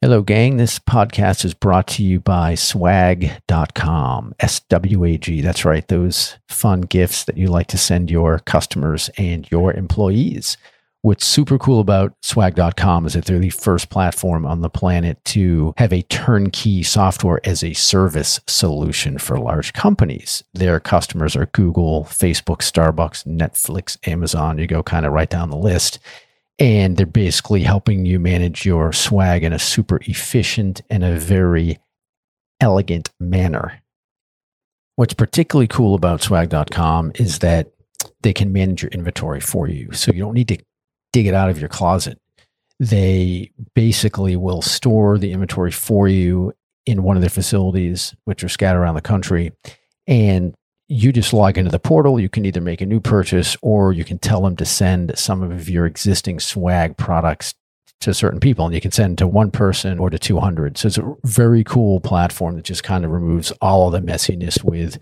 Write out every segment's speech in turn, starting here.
Hello, gang. This podcast is brought to you by swag.com. S W A G. That's right. Those fun gifts that you like to send your customers and your employees. What's super cool about swag.com is that they're the first platform on the planet to have a turnkey software as a service solution for large companies. Their customers are Google, Facebook, Starbucks, Netflix, Amazon. You go kind of right down the list and they're basically helping you manage your swag in a super efficient and a very elegant manner. What's particularly cool about swag.com is that they can manage your inventory for you. So you don't need to dig it out of your closet. They basically will store the inventory for you in one of their facilities, which are scattered around the country. And you just log into the portal. You can either make a new purchase or you can tell them to send some of your existing swag products to certain people and you can send to one person or to 200. So it's a very cool platform that just kind of removes all of the messiness with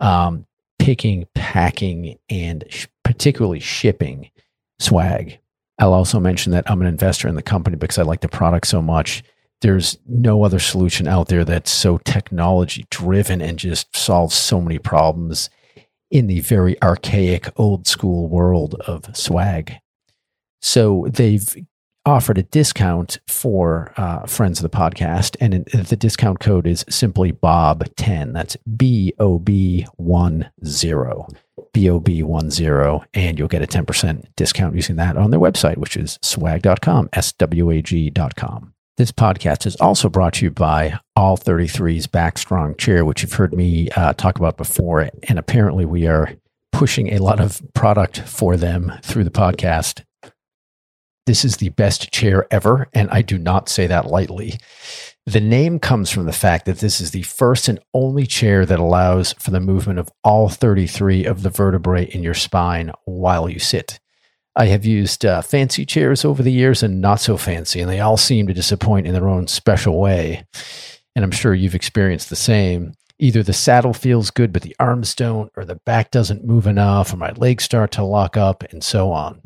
um, picking, packing, and sh- particularly shipping swag. I'll also mention that I'm an investor in the company because I like the product so much there's no other solution out there that's so technology driven and just solves so many problems in the very archaic old school world of swag. So they've offered a discount for uh, friends of the podcast, and the discount code is simply Bob10. That's B O B 1 0. B O B 1 0. And you'll get a 10% discount using that on their website, which is swag.com, S W A G.com. This podcast is also brought to you by All 33's Backstrong Chair, which you've heard me uh, talk about before. And apparently, we are pushing a lot of product for them through the podcast. This is the best chair ever, and I do not say that lightly. The name comes from the fact that this is the first and only chair that allows for the movement of all 33 of the vertebrae in your spine while you sit. I have used uh, fancy chairs over the years and not so fancy, and they all seem to disappoint in their own special way. And I'm sure you've experienced the same. Either the saddle feels good, but the arms don't, or the back doesn't move enough, or my legs start to lock up, and so on.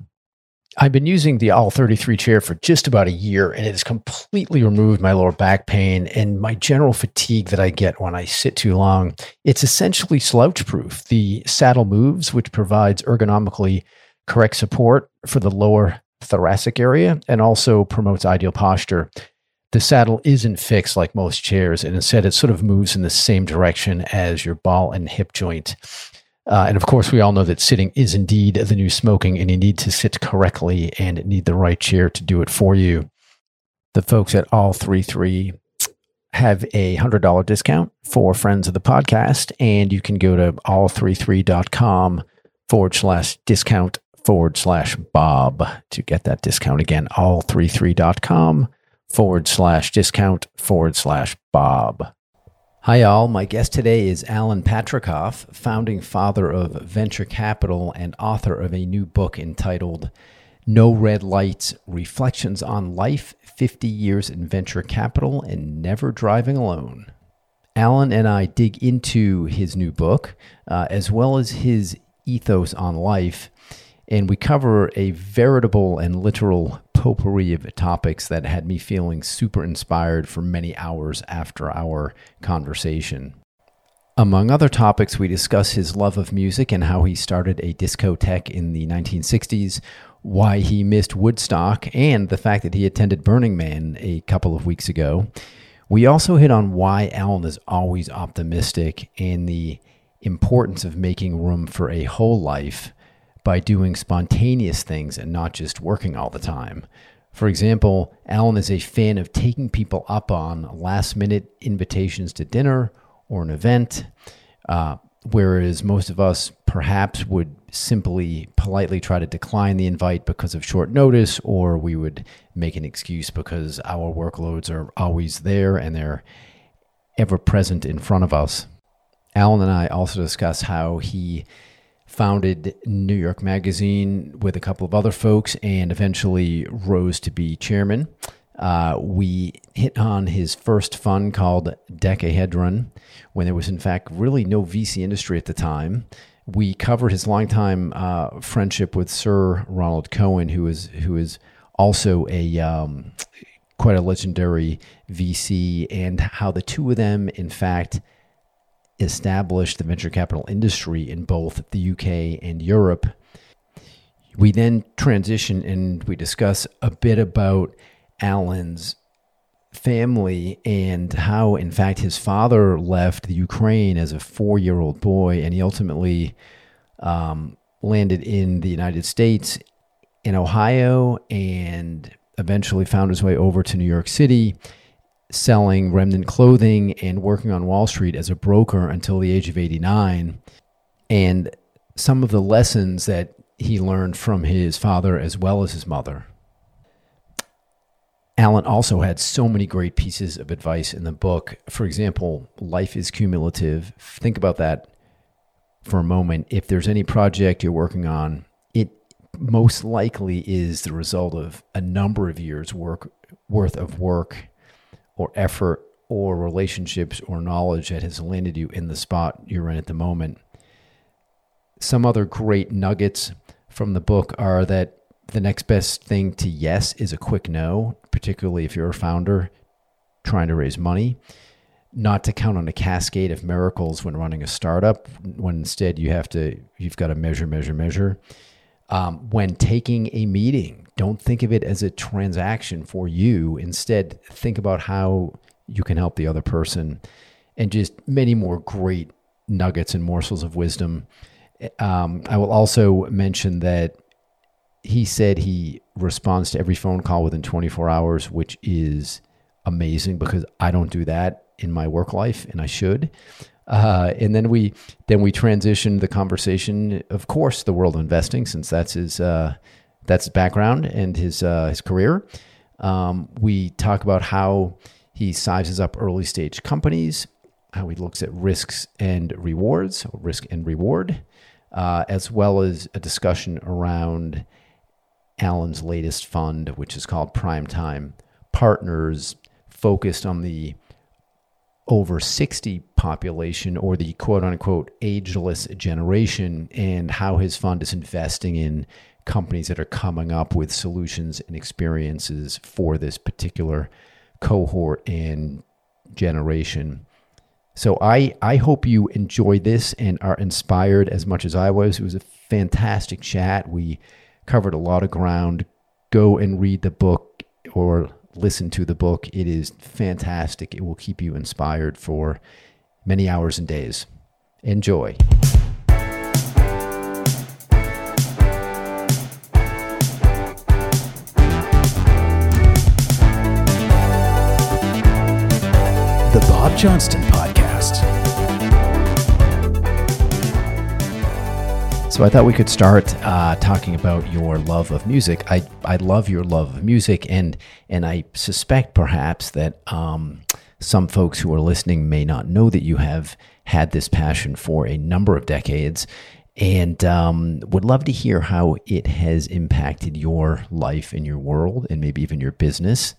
I've been using the All 33 chair for just about a year, and it has completely removed my lower back pain and my general fatigue that I get when I sit too long. It's essentially slouch proof. The saddle moves, which provides ergonomically correct support for the lower thoracic area and also promotes ideal posture. The saddle isn't fixed like most chairs, and instead it sort of moves in the same direction as your ball and hip joint. Uh, and of course, we all know that sitting is indeed the new smoking, and you need to sit correctly and need the right chair to do it for you. The folks at All Three Three have a $100 discount for friends of the podcast, and you can go to all33.com forward slash discount forward slash Bob to get that discount. Again, all33.com forward slash discount forward slash Bob. Hi, all. My guest today is Alan Patricof, founding father of venture capital and author of a new book entitled No Red Lights Reflections on Life 50 Years in Venture Capital and Never Driving Alone. Alan and I dig into his new book, uh, as well as his ethos on life and we cover a veritable and literal potpourri of topics that had me feeling super inspired for many hours after our conversation. Among other topics, we discuss his love of music and how he started a discotheque in the 1960s, why he missed Woodstock, and the fact that he attended Burning Man a couple of weeks ago. We also hit on why Alan is always optimistic and the importance of making room for a whole life by doing spontaneous things and not just working all the time. For example, Alan is a fan of taking people up on last minute invitations to dinner or an event, uh, whereas most of us perhaps would simply politely try to decline the invite because of short notice, or we would make an excuse because our workloads are always there and they're ever present in front of us. Alan and I also discuss how he founded New York Magazine with a couple of other folks and eventually rose to be chairman. Uh, we hit on his first fund called Decahedron when there was, in fact, really no VC industry at the time. We covered his longtime uh, friendship with Sir Ronald Cohen, who is who is also a um, quite a legendary VC, and how the two of them, in fact, established the venture capital industry in both the UK and Europe. We then transition and we discuss a bit about Alan's family and how, in fact, his father left the Ukraine as a four year old boy and he ultimately um, landed in the United States in Ohio and eventually found his way over to New York City, selling remnant clothing and working on Wall Street as a broker until the age of 89. And some of the lessons that he learned from his father as well as his mother. Alan also had so many great pieces of advice in the book. For example, life is cumulative. Think about that for a moment. If there's any project you're working on, it most likely is the result of a number of years work worth of work or effort or relationships or knowledge that has landed you in the spot you're in at the moment. Some other great nuggets from the book are that the next best thing to yes is a quick no, particularly if you're a founder trying to raise money. Not to count on a cascade of miracles when running a startup, when instead you have to, you've got to measure, measure, measure. Um, when taking a meeting, don't think of it as a transaction for you. Instead, think about how you can help the other person and just many more great nuggets and morsels of wisdom. Um, I will also mention that he said he responds to every phone call within 24 hours, which is amazing because I don't do that in my work life, and I should. Uh, and then we then we transitioned the conversation, of course, the world of investing, since that's his uh, that's his background and his uh, his career. Um, we talk about how he sizes up early stage companies, how he looks at risks and rewards, risk and reward, uh, as well as a discussion around Alan's latest fund, which is called Primetime Partners, focused on the over 60 population or the quote unquote ageless generation and how his fund is investing in companies that are coming up with solutions and experiences for this particular cohort and generation. So I I hope you enjoy this and are inspired as much as I was. It was a fantastic chat. We covered a lot of ground. Go and read the book or listen to the book. It is fantastic. It will keep you inspired for many hours and days. Enjoy. The Bob Johnston Podcast. So I thought we could start uh, talking about your love of music. I I love your love of music, and and I suspect perhaps that um, some folks who are listening may not know that you have had this passion for a number of decades, and um, would love to hear how it has impacted your life and your world, and maybe even your business.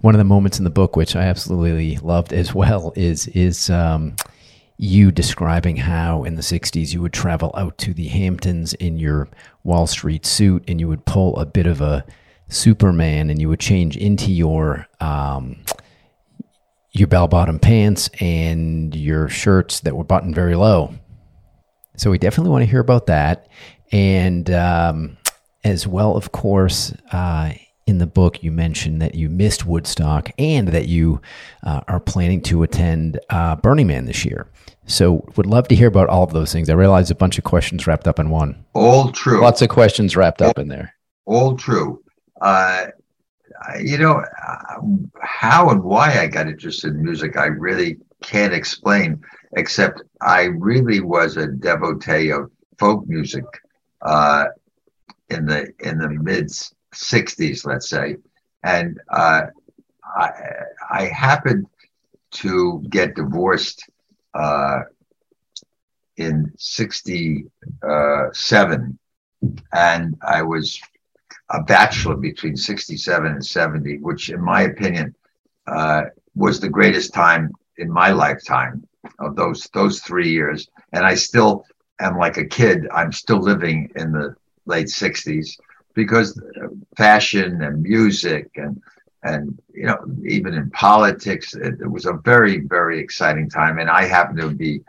One of the moments in the book, which I absolutely loved as well, is is um, you describing how in the 60s you would travel out to the Hamptons in your Wall Street suit and you would pull a bit of a Superman and you would change into your um, your bell bottom pants and your shirts that were buttoned very low. So we definitely want to hear about that. And um, as well, of course, uh, in the book, you mentioned that you missed Woodstock and that you uh, are planning to attend uh, Burning Man this year. So, would love to hear about all of those things. I realize a bunch of questions wrapped up in one. All true. Lots of questions wrapped up in there. All true. Uh, you know, uh, how and why I got interested in music, I really can't explain, except I really was a devotee of folk music uh, in the in the mid 60s, let's say. And uh, I, I happened to get divorced uh, in 67. And I was a bachelor between 67 and 70, which, in my opinion, uh, was the greatest time in my lifetime of those those three years. And I still am like a kid. I'm still living in the late 60s because fashion and music and and you know even in politics it, it, was a very very exciting time. And i happened to be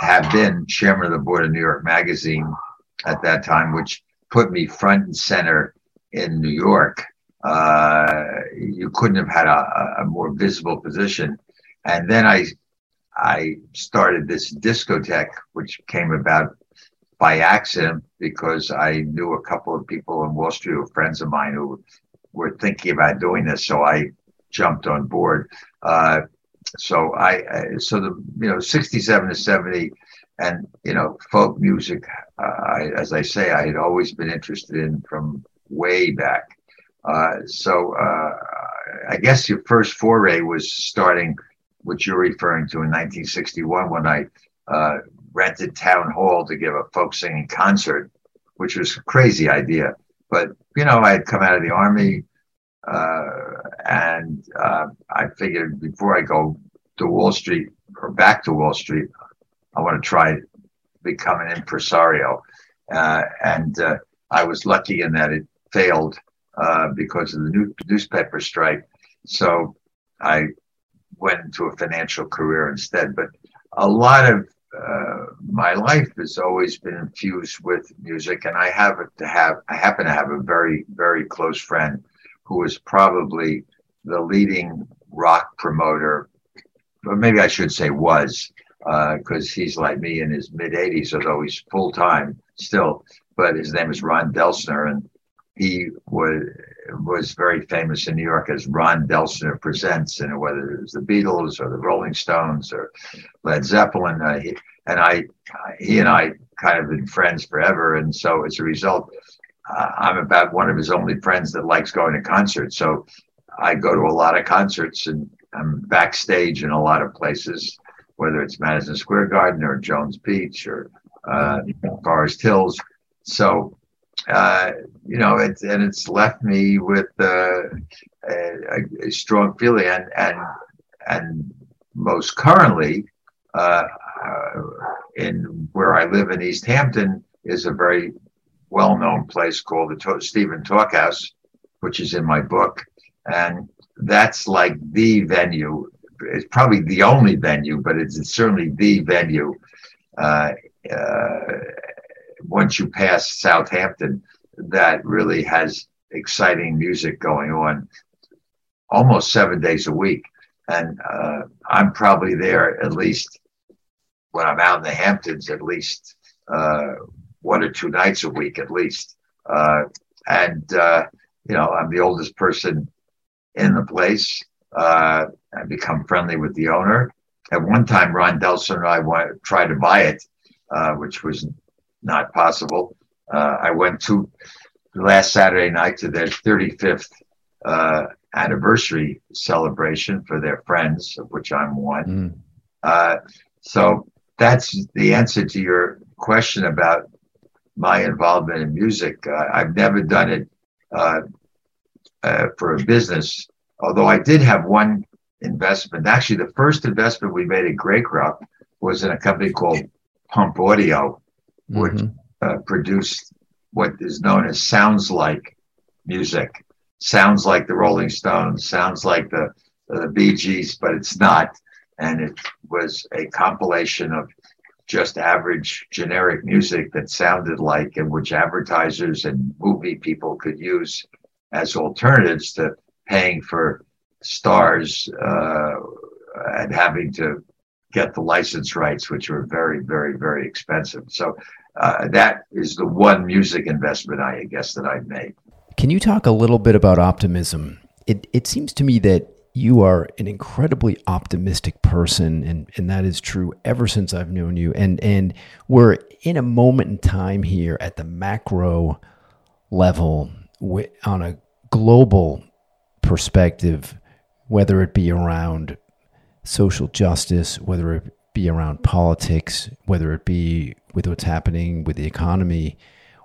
have been chairman of the board of new york magazine at that time which put me front and center in new york. Uh, you couldn't have had a, a, more visible position. And then i i started this discotheque which came about by accident because i knew a couple of people in wall street who friends of mine who were thinking about doing this, so I jumped on board. Uh, so I, so the you know 67 to 70 and you know folk music uh, I, as i say i had always been interested in from way back uh, so uh, i guess your first foray was starting what you're referring to in 1961 when i uh, rented town hall to give a folk singing concert which was a crazy idea but you know, I had come out of the army, uh, and uh, I figured before I go to Wall Street or back to Wall Street, I want to try become an impresario. Uh, and uh, I was lucky in that it failed uh, because of the new newspaper strike. So I went into a financial career instead. But a lot of uh, my life has always been infused with music, and I have to have I happen to have a very very close friend who is probably the leading rock promoter, or maybe I should say was, because uh, he's like me in his mid 80s, although he's full time still. But his name is Ron Delsener, and he was was very famous in New York as Ron Delsener Presents, and whether it was the Beatles or the Rolling Stones or Led Zeppelin, uh, he, and I, he and I kind of been friends forever, and so as a result, uh, I'm about one of his only friends that likes going to concerts. So I go to a lot of concerts, and I'm backstage in a lot of places, whether it's Madison Square Garden or Jones Beach or uh, Forest Hills. So uh, you know, it's and it's left me with uh, a, a, strong feeling, and and and most currently, uh, uh, in where I live in East Hampton is a very well-known place called the to- Stephen Talkhouse, which is in my book, and that's like the venue. It's probably the only venue, but it's, it's certainly the venue. Uh, uh, once you pass Southampton that really has exciting music going on almost seven days a week. And uh, I'm probably there at least when I'm out in the Hamptons, at least uh, one or two nights a week, at least. Uh, and, uh, you know, I'm the oldest person in the place. Uh, I become friendly with the owner. At one time, Ron Delsener and I tried to buy it, uh, which was not possible. Uh, I went to last Saturday night to their 35th uh, anniversary celebration for their friends, of which I'm one. Mm. Uh, so that's the answer to your question about my involvement in music. Uh, I've never done it uh, uh, for a business, although I did have one investment. Actually, the first investment we made at Greycroft was in a company called Pump Audio, which mm-hmm. uh, produced what is known as sounds like music. Sounds like the Rolling Stones, sounds like the, the Bee Gees, but it's not. And it was a compilation of just average generic music that sounded like and which advertisers and movie people could use as alternatives to paying for stars uh, and having to get the license rights, which were very, very, very expensive. So uh, that is the one music investment I guess that I've made. Can you talk a little bit about optimism? It it seems to me that you are an incredibly optimistic person, and, and that is true ever since I've known you. And and we're in a moment in time here at the macro level on a global perspective, whether it be around social justice, whether it be around politics, whether it be with what's happening with the economy.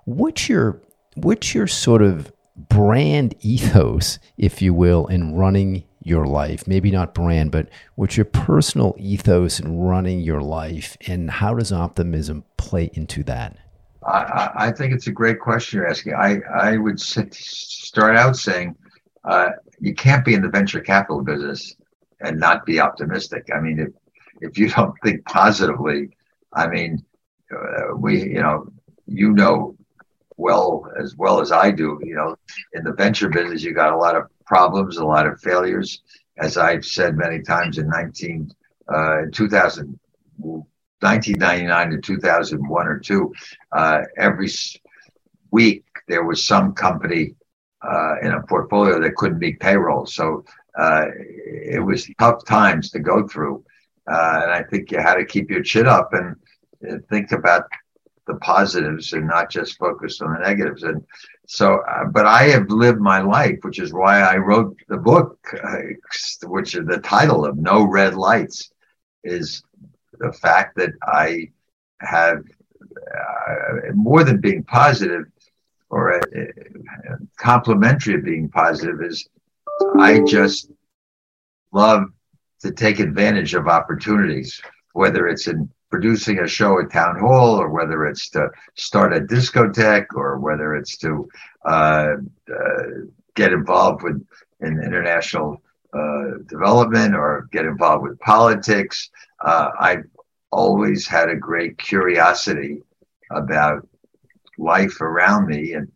What's your what's your sort of brand ethos, if you will, in running your life? Maybe not brand, but what's your personal ethos in running your life, and how does optimism play into that? I, I think it's a great question you're asking. I, I would start out saying uh, you can't be in the venture capital business and not be optimistic. I mean, if if you don't think positively, I mean, uh, we, you know, you know well as well as I do. You know, in the venture business, you got a lot of problems, a lot of failures. As I've said many times in 19, uh, 2000, 1999 to 2001 or two, uh, every week there was some company uh, in a portfolio that couldn't meet payroll. So uh, it was tough times to go through. Uh, and I think you had to keep your chin up and think about the positives and not just focus on the negatives. And so, uh, but I have lived my life, which is why I wrote the book, uh, which is the title of No Red Lights, is the fact that I have uh, more than being positive or uh, complimentary of being positive is I just love to take advantage of opportunities, whether it's in producing a show at town hall or whether it's to start a discotheque or whether it's to uh, uh, get involved with in international uh, development or get involved with politics. Uh, I've always had a great curiosity about life around me. And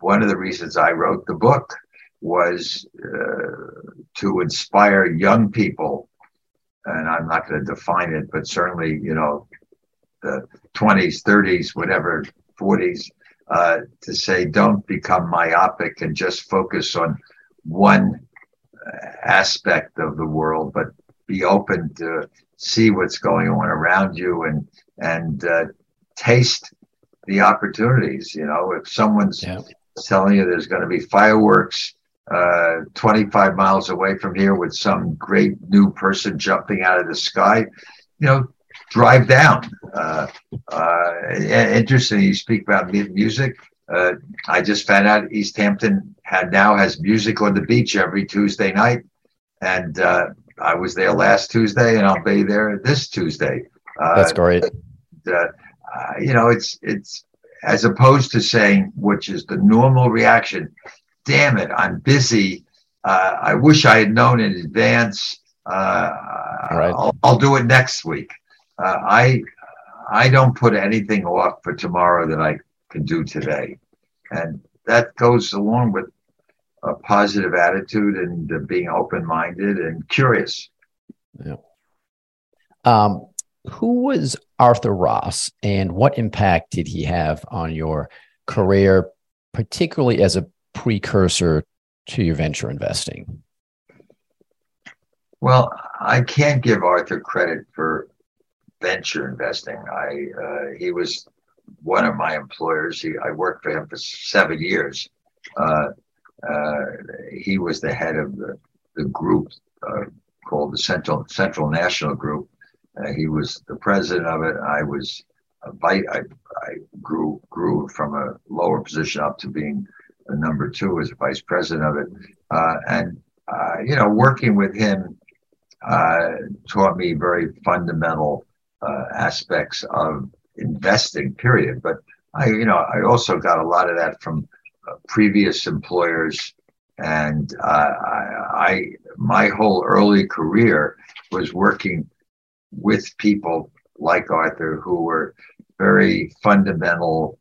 one of the reasons I wrote the book was uh, to inspire young people and I'm not going to define it, but certainly, you know, the 20s, 30s, whatever, 40s, uh, to say don't become myopic and just focus on one aspect of the world, but be open to see what's going on around you and and uh, taste the opportunities. You know, if someone's yeah. telling you there's going to be fireworks uh, 25 miles away from here with some great new person jumping out of the sky, you know, drive down. Uh, uh, interesting, you speak about music. Uh, I just found out East Hampton had now has music on the beach every Tuesday night, and uh, I was there last Tuesday, and I'll be there this Tuesday. Uh, That's great. Uh, you know, it's it's as opposed to saying, which is the normal reaction damn it, I'm busy. Uh, I wish I had known in advance. Uh, right. I'll, I'll, do it next week. Uh, I I don't put anything off for tomorrow that I can do today, and that goes along with a positive attitude and being open minded and curious. Yeah. Um, who was Arthur Ross, and what impact did he have on your career, particularly as a precursor to your venture investing? Well, I can't give Arthur credit for venture investing. I uh, he was one of my employers. He, I worked for him for seven years. Uh, uh, he was the head of the, the group uh, called the Central Central National Group. Uh, he was the president of it. I was I, I grew grew from a lower position up to being number two as vice president of it. Uh, and, uh, you know, working with him uh, taught me very fundamental uh, aspects of investing, period. But I, you know, I also got a lot of that from uh, previous employers. And I, I, my whole early career was working with people like Arthur who were very fundamental,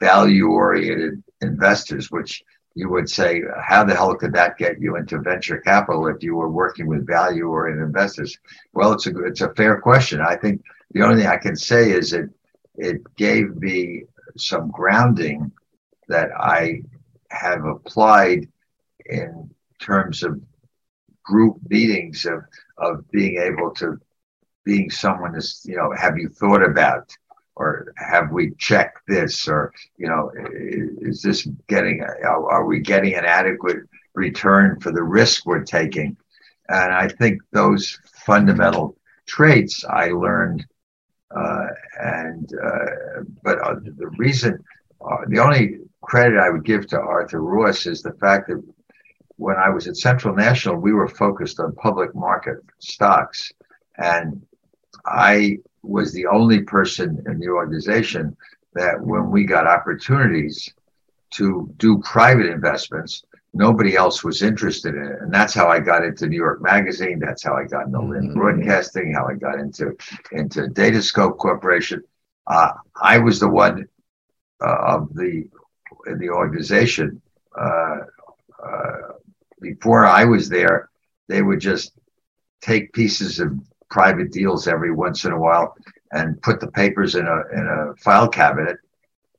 value oriented investors, which you would say, how the hell could that get you into venture capital if you were working with value oriented investors? Well, it's a it's a fair question. I think the only thing I can say is it it gave me some grounding that I have applied in terms of group meetings of of being able to being someone is you know have you thought about or have we checked this or you know is this getting are we getting an adequate return for the risk we're taking? And i think those fundamental traits i learned uh, and uh, but uh, the reason uh, the only credit i would give to arthur ross is the fact that when i was at central national we were focused on public market stocks. And i was the only person in the organization that when we got opportunities to do private investments, nobody else was interested in it. And that's how I got into New York Magazine. That's how I got into LIN Mhm. Broadcasting, how I got into into Datascope Corporation. Uh, I was the one uh, of the in the organization. Uh, uh, before I was there, they would just take pieces of private deals every once in a while and put the papers in a in a file cabinet.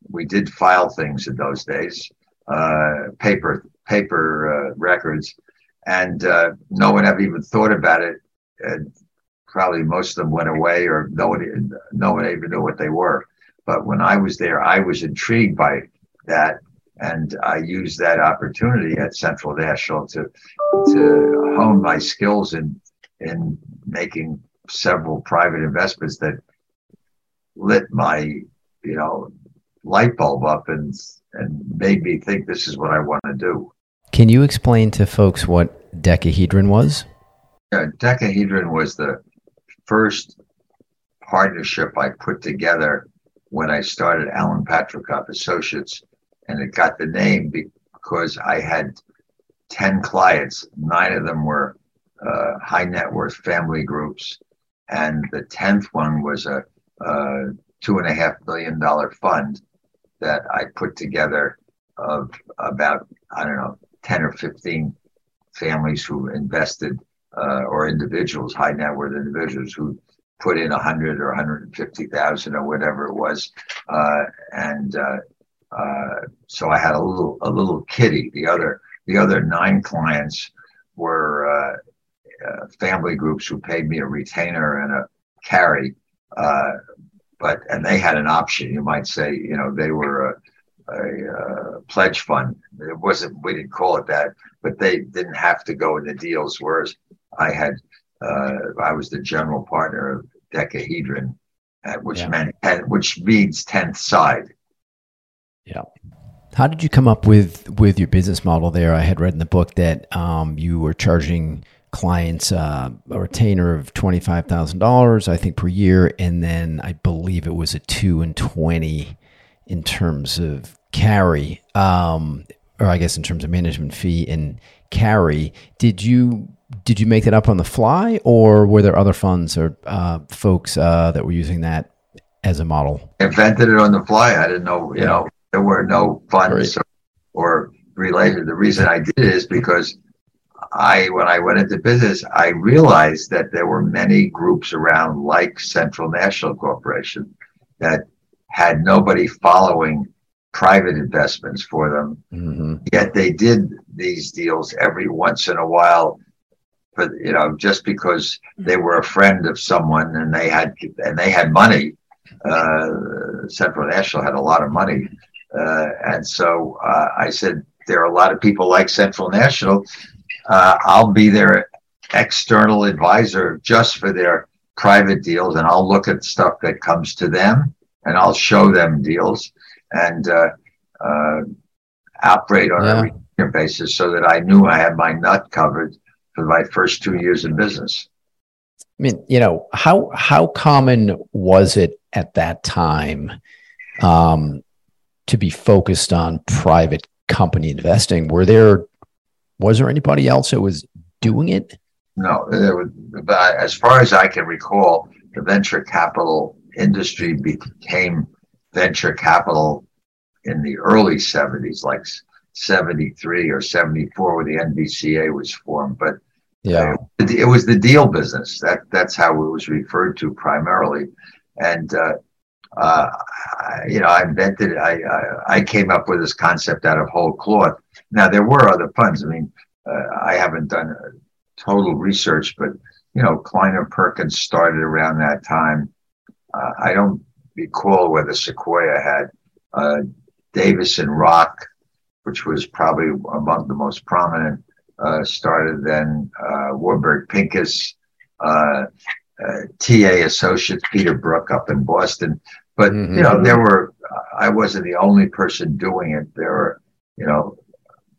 We did file things in those days, uh, paper paper uh, records, and uh, no one ever even thought about it. And probably most of them went away, or no one no one even knew what they were. But when I was there, I was intrigued by that, and I used that opportunity at Central National to to hone my skills in in making several private investments that lit my you know light bulb up and and made me think this is what I want to do. Can you explain to folks what decahedron was? Yeah, Decahedron was the first partnership I put together when I started Alan Patricof Associates, and it got the name because I had ten clients. Nine of them were uh, high net worth family groups, and the tenth one was a, a two and a half million dollar fund that I put together of about I don't know ten or fifteen families who invested uh, or individuals, high net worth individuals who put in a hundred or 150,000 or whatever it was. Uh, and uh, uh, so I had a little, a little kitty. The other, the other nine clients were uh, family groups who paid me a retainer and a carry. Uh, but, and they had an option, you might say, you know, they were a, a, uh pledge fund. It wasn't, we didn't call it that, but they didn't have to go into deals. Whereas I had, uh, I was the general partner of Decahedron, which Yeah. meant, which means tenth side. Yeah. How did you come up with with your business model there? I had read in the book that um, you were charging clients uh, a retainer of twenty five thousand dollars, I think, per year, and then I believe it was a two and twenty in terms of carry, um, or I guess in terms of management fee and carry. Did you did you make that up on the fly, or were there other funds or uh, folks uh, that were using that as a model? Invented it on the fly. I didn't know, you Yeah. know, there were no funds or, or related. The reason I did it is because I, when I went into business, I realized that there were many groups around, like Central National Corporation, that had nobody following private investments for them. Hmm yet they did these deals every once in a while but you know just because they were a friend of someone and they had and they had money uh, central national had a lot of money. Uh, and so uh, i said there are a lot of people like central national uh, i'll be their external advisor just for their private deals and i'll look at stuff that comes to them and i'll show them deals and uh, uh, operate on Yeah. a regular basis so that I knew I had my nut covered for my first two years in business. I mean, you know, how how common was it at that time um, to be focused on private company investing? Were there was there anybody else that was doing it? No, there was, but as far as I can recall, the venture capital industry became venture capital in the early 70s, like 73 or 74, where the NVCA was formed. But Yeah, it it was the deal business. That that's how it was referred to primarily, and uh, uh, You know, I invented. it. I, I I came up with this concept out of whole cloth. Now there were other funds. I mean, uh, I haven't done uh, total research, but you know, Kleiner Perkins started around that time. Uh, I don't recall whether Sequoia had uh, Davis and Rock, which was probably among the most prominent uh, started then uh, Warburg Pincus, uh, TA Associates, Peter Brooke up in Boston. But Mhm. you know, there were I wasn't the only person doing it. There were, you know,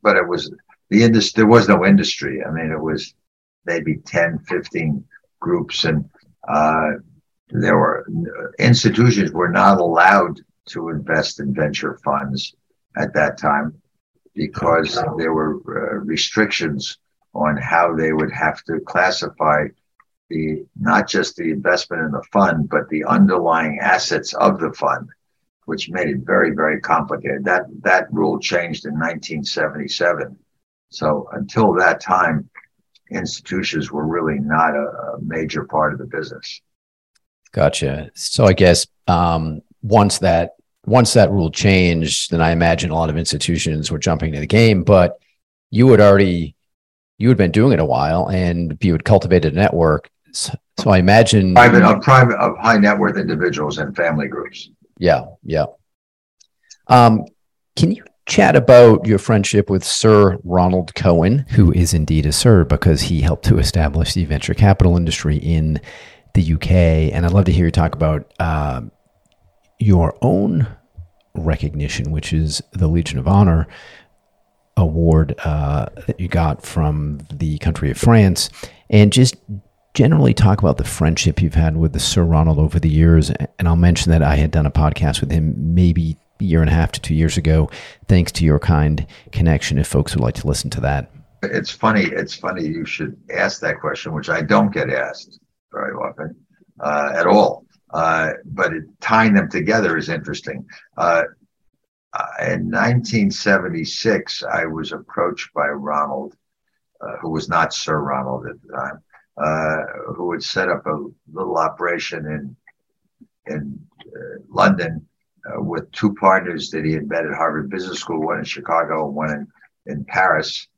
but it was the industry. There was no industry. I mean, it was maybe 10, 15 groups, and uh, there were institutions were not allowed to invest in venture funds at that time. because there were uh, restrictions on how they would have to classify the not just the investment in the fund, but the underlying assets of the fund, which made it very, very complicated. That that rule changed in 1977. So until that time, institutions were really not a, a major part of the business. Gotcha. So I guess um, once that once that rule changed, then I imagine a lot of institutions were jumping to the game. But you had already you had been doing it a while, and you had cultivated a network. So, so I imagine private of private of high net worth individuals and family groups. Yeah, yeah. Um, can you chat about your friendship with Sir Ronald Cohen, who is indeed a sir because he helped to establish the venture capital industry in the UK? And I'd love to hear you talk about uh, your own recognition, which is the Legion of Honor award uh, that you got from the country of France, and just generally talk about the friendship you've had with Sir Ronald over the years. And I'll mention that I had done a podcast with him maybe a year and a half to two years ago, thanks to your kind connection. If folks would like to listen to that, it's funny. It's funny you should ask that question, which I don't get asked very often uh, at all. Uh, but it, tying them together is interesting. Uh, uh in 1976, I was approached by Ronald, uh, who was not Sir Ronald at the time, uh, who had set up a little operation in in London uh, with two partners that he had met at Harvard Business School, one in Chicago and one in, in Paris.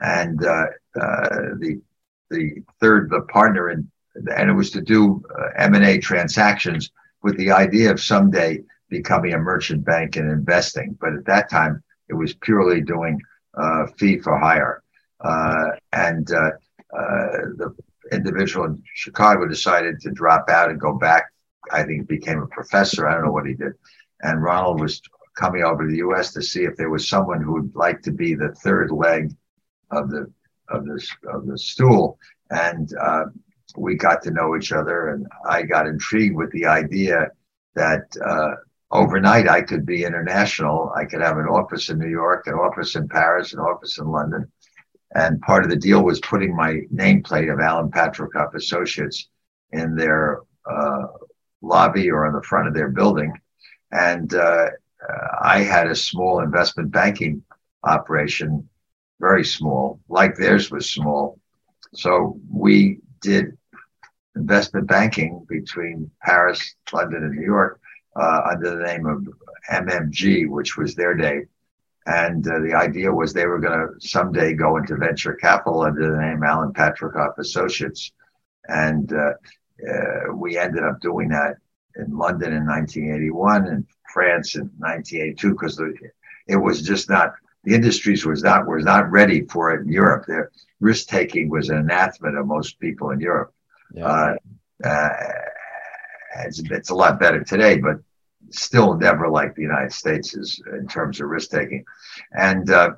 And uh, uh, the the third, the partner, in, and it was to do uh, M&A transactions with the idea of someday becoming a merchant bank and investing. But at that time, it was purely doing uh, fee for hire. Uh, and the individual in Chicago decided to drop out and go back I think became a professor. I don't know what he did. And Ronald was coming over to the U.S. to see if there was someone who would like to be the third leg of the of the of the stool. And uh, we got to know each other, and I got intrigued with the idea that uh, overnight I could be international. I could have an office in New York, an office in Paris, an office in London. And part of the deal was putting my nameplate of Alan Patricof Associates in their uh, lobby or on the front of their building. And uh, I had a small investment banking operation, very small, like theirs was small. So we did investment banking between Paris, London, and New York uh, under the name of MMG, which was their day. And uh, the idea was they were going to someday go into venture capital under the name Alan Patricof Associates. And uh, uh, we ended up doing that in London in 1981 and France in 1982 because it was just not the industries was not was not ready for it in Europe. Their risk taking was an anathema to most people in Europe. Yeah. Uh, uh, it's, it's a lot better today, but still never like the United States is in terms of risk taking. And uh,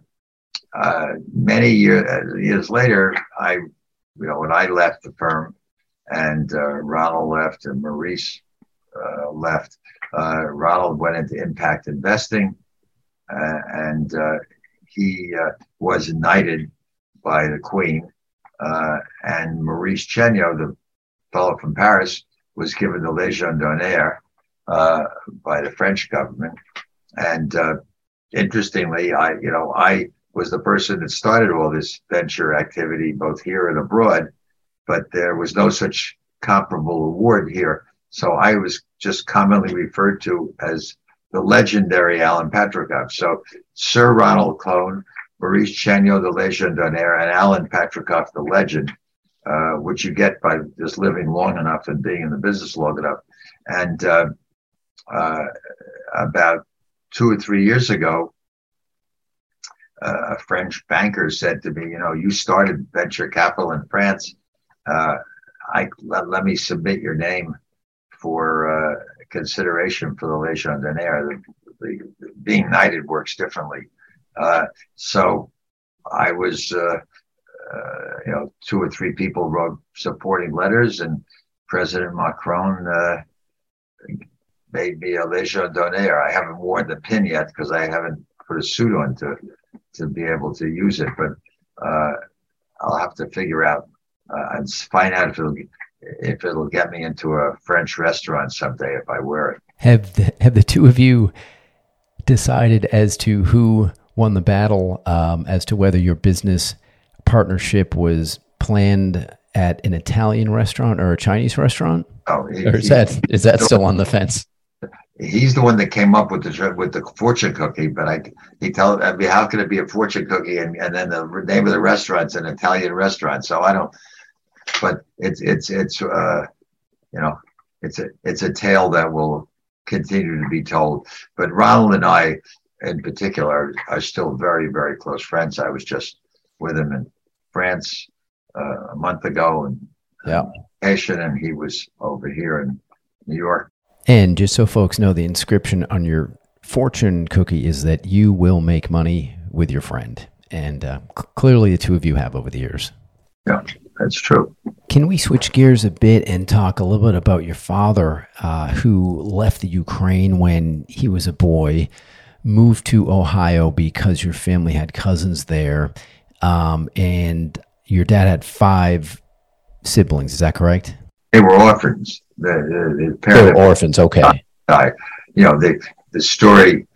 uh, many year, years later, I, you know, when I left the firm, and uh, Ronald left, and Maurice uh, left. Uh, Ronald went into impact investing, uh, and he was knighted by the Queen. and Maurice Tchenio, the fellow from Paris, was given the Légion d'honneur by the French government. And interestingly, I, you know, I was the person that started all this venture activity, both here and abroad, but there was no such comparable award here. So I was just commonly referred to as the legendary Alan Patricof. So Sir Ronald Cohen, Maurice Tchenio, the d'honneur, and Alan Patricof, the legend, uh, which you get by just living long enough and being in the business long enough. And uh, uh, about two or three years ago, uh, a French banker said to me, "You know, you started venture capital in France. Uh, I let, let me submit your name for uh, consideration for the Legion d'honneur. The, the, being knighted works differently. Uh, so I was, uh, you know, two or three people wrote supporting letters, and President Macron made me a Legion d'honneur. I haven't worn the pin yet because I haven't put a suit on to to be able to use it, but uh, I'll have to figure out uh, and find out if it'll if it'll get me into a French restaurant someday if I wear it. Have the, have the two of you decided as to who won the battle um, as to whether your business partnership was planned at an Italian restaurant or a Chinese restaurant? Oh, he, Or is that is that still on the fence? He's the one that came up with the with the fortune cookie. But I he tell I mean, how can it be a fortune cookie and, and then the name of the restaurant's an Italian restaurant? So I don't. But it's it's it's uh, you know it's a it's a tale that will continue to be told. But Ronald and I, in particular, are still very very close friends. I was just with him in France uh, a month ago and Yeah. vacation, and he was over here in New York. And just so folks know, the inscription on your fortune cookie is that you will make money with your friend. And uh, c- clearly, the two of you have over the years. Yeah, that's true. Can we switch gears a bit and talk a little bit about your father, uh, who left the Ukraine when he was a boy, moved to Ohio because your family had cousins there, um, and your dad had five siblings. Is that correct? They were orphans. The, the, the They were orphans. Okay. died. You know, the the story.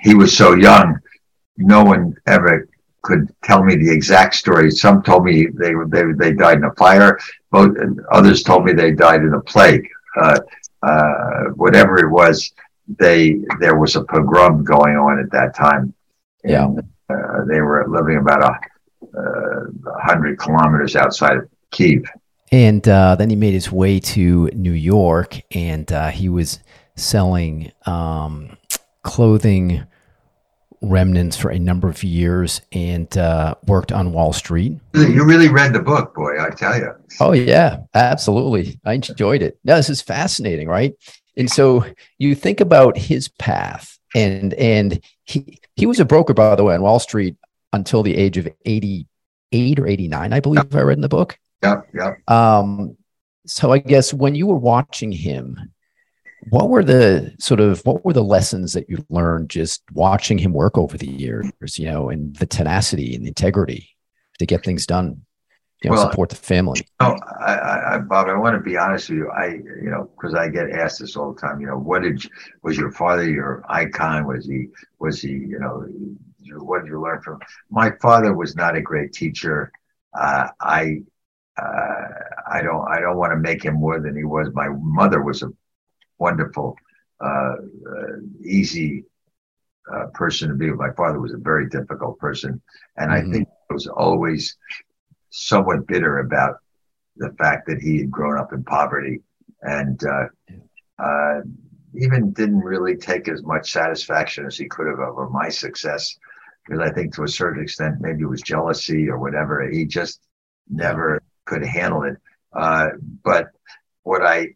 He was so young, no one ever could tell me the exact story. Some told me they they they died in a fire. Both others told me they died in a plague. Uh, uh, whatever it was, they there was a pogrom going on at that time. Yeah. And, uh, they were living about a uh, hundred kilometers outside of Kiev. And uh, then he made his way to New York, and uh, he was selling um, clothing remnants for a number of years, and uh, worked on Wall Street. You really read the book, boy. I tell you. Oh yeah, absolutely. I enjoyed it. No, this is fascinating, right? And so you think about his path, and and he he was a broker, by the way, on Wall Street until the age of eighty eight or eighty nine, I believe. I read in the book. Yep, yep. Um, so I guess when you were watching him, what were the sort of what were the lessons that you learned just watching him work over the years? You know, and the tenacity and the integrity to get things done. You know, Well, support the family. No, I, I, I, Bob, I want to be honest with you. I, you know, because I get asked this all the time. You know, what did you, was your father your icon? Was he was he? You know, what did you learn from? My father was not a great teacher. Uh, I, uh, I don't I don't want to make him more than he was. My mother was a wonderful, uh, uh, easy uh, person to be with. My father was a very difficult person, and I Mhm. think I was always somewhat bitter about the fact that he had grown up in poverty and uh, uh, even didn't really take as much satisfaction as he could have over my success. Because I think to a certain extent, maybe it was jealousy or whatever. He just never could handle it. Uh, but what I,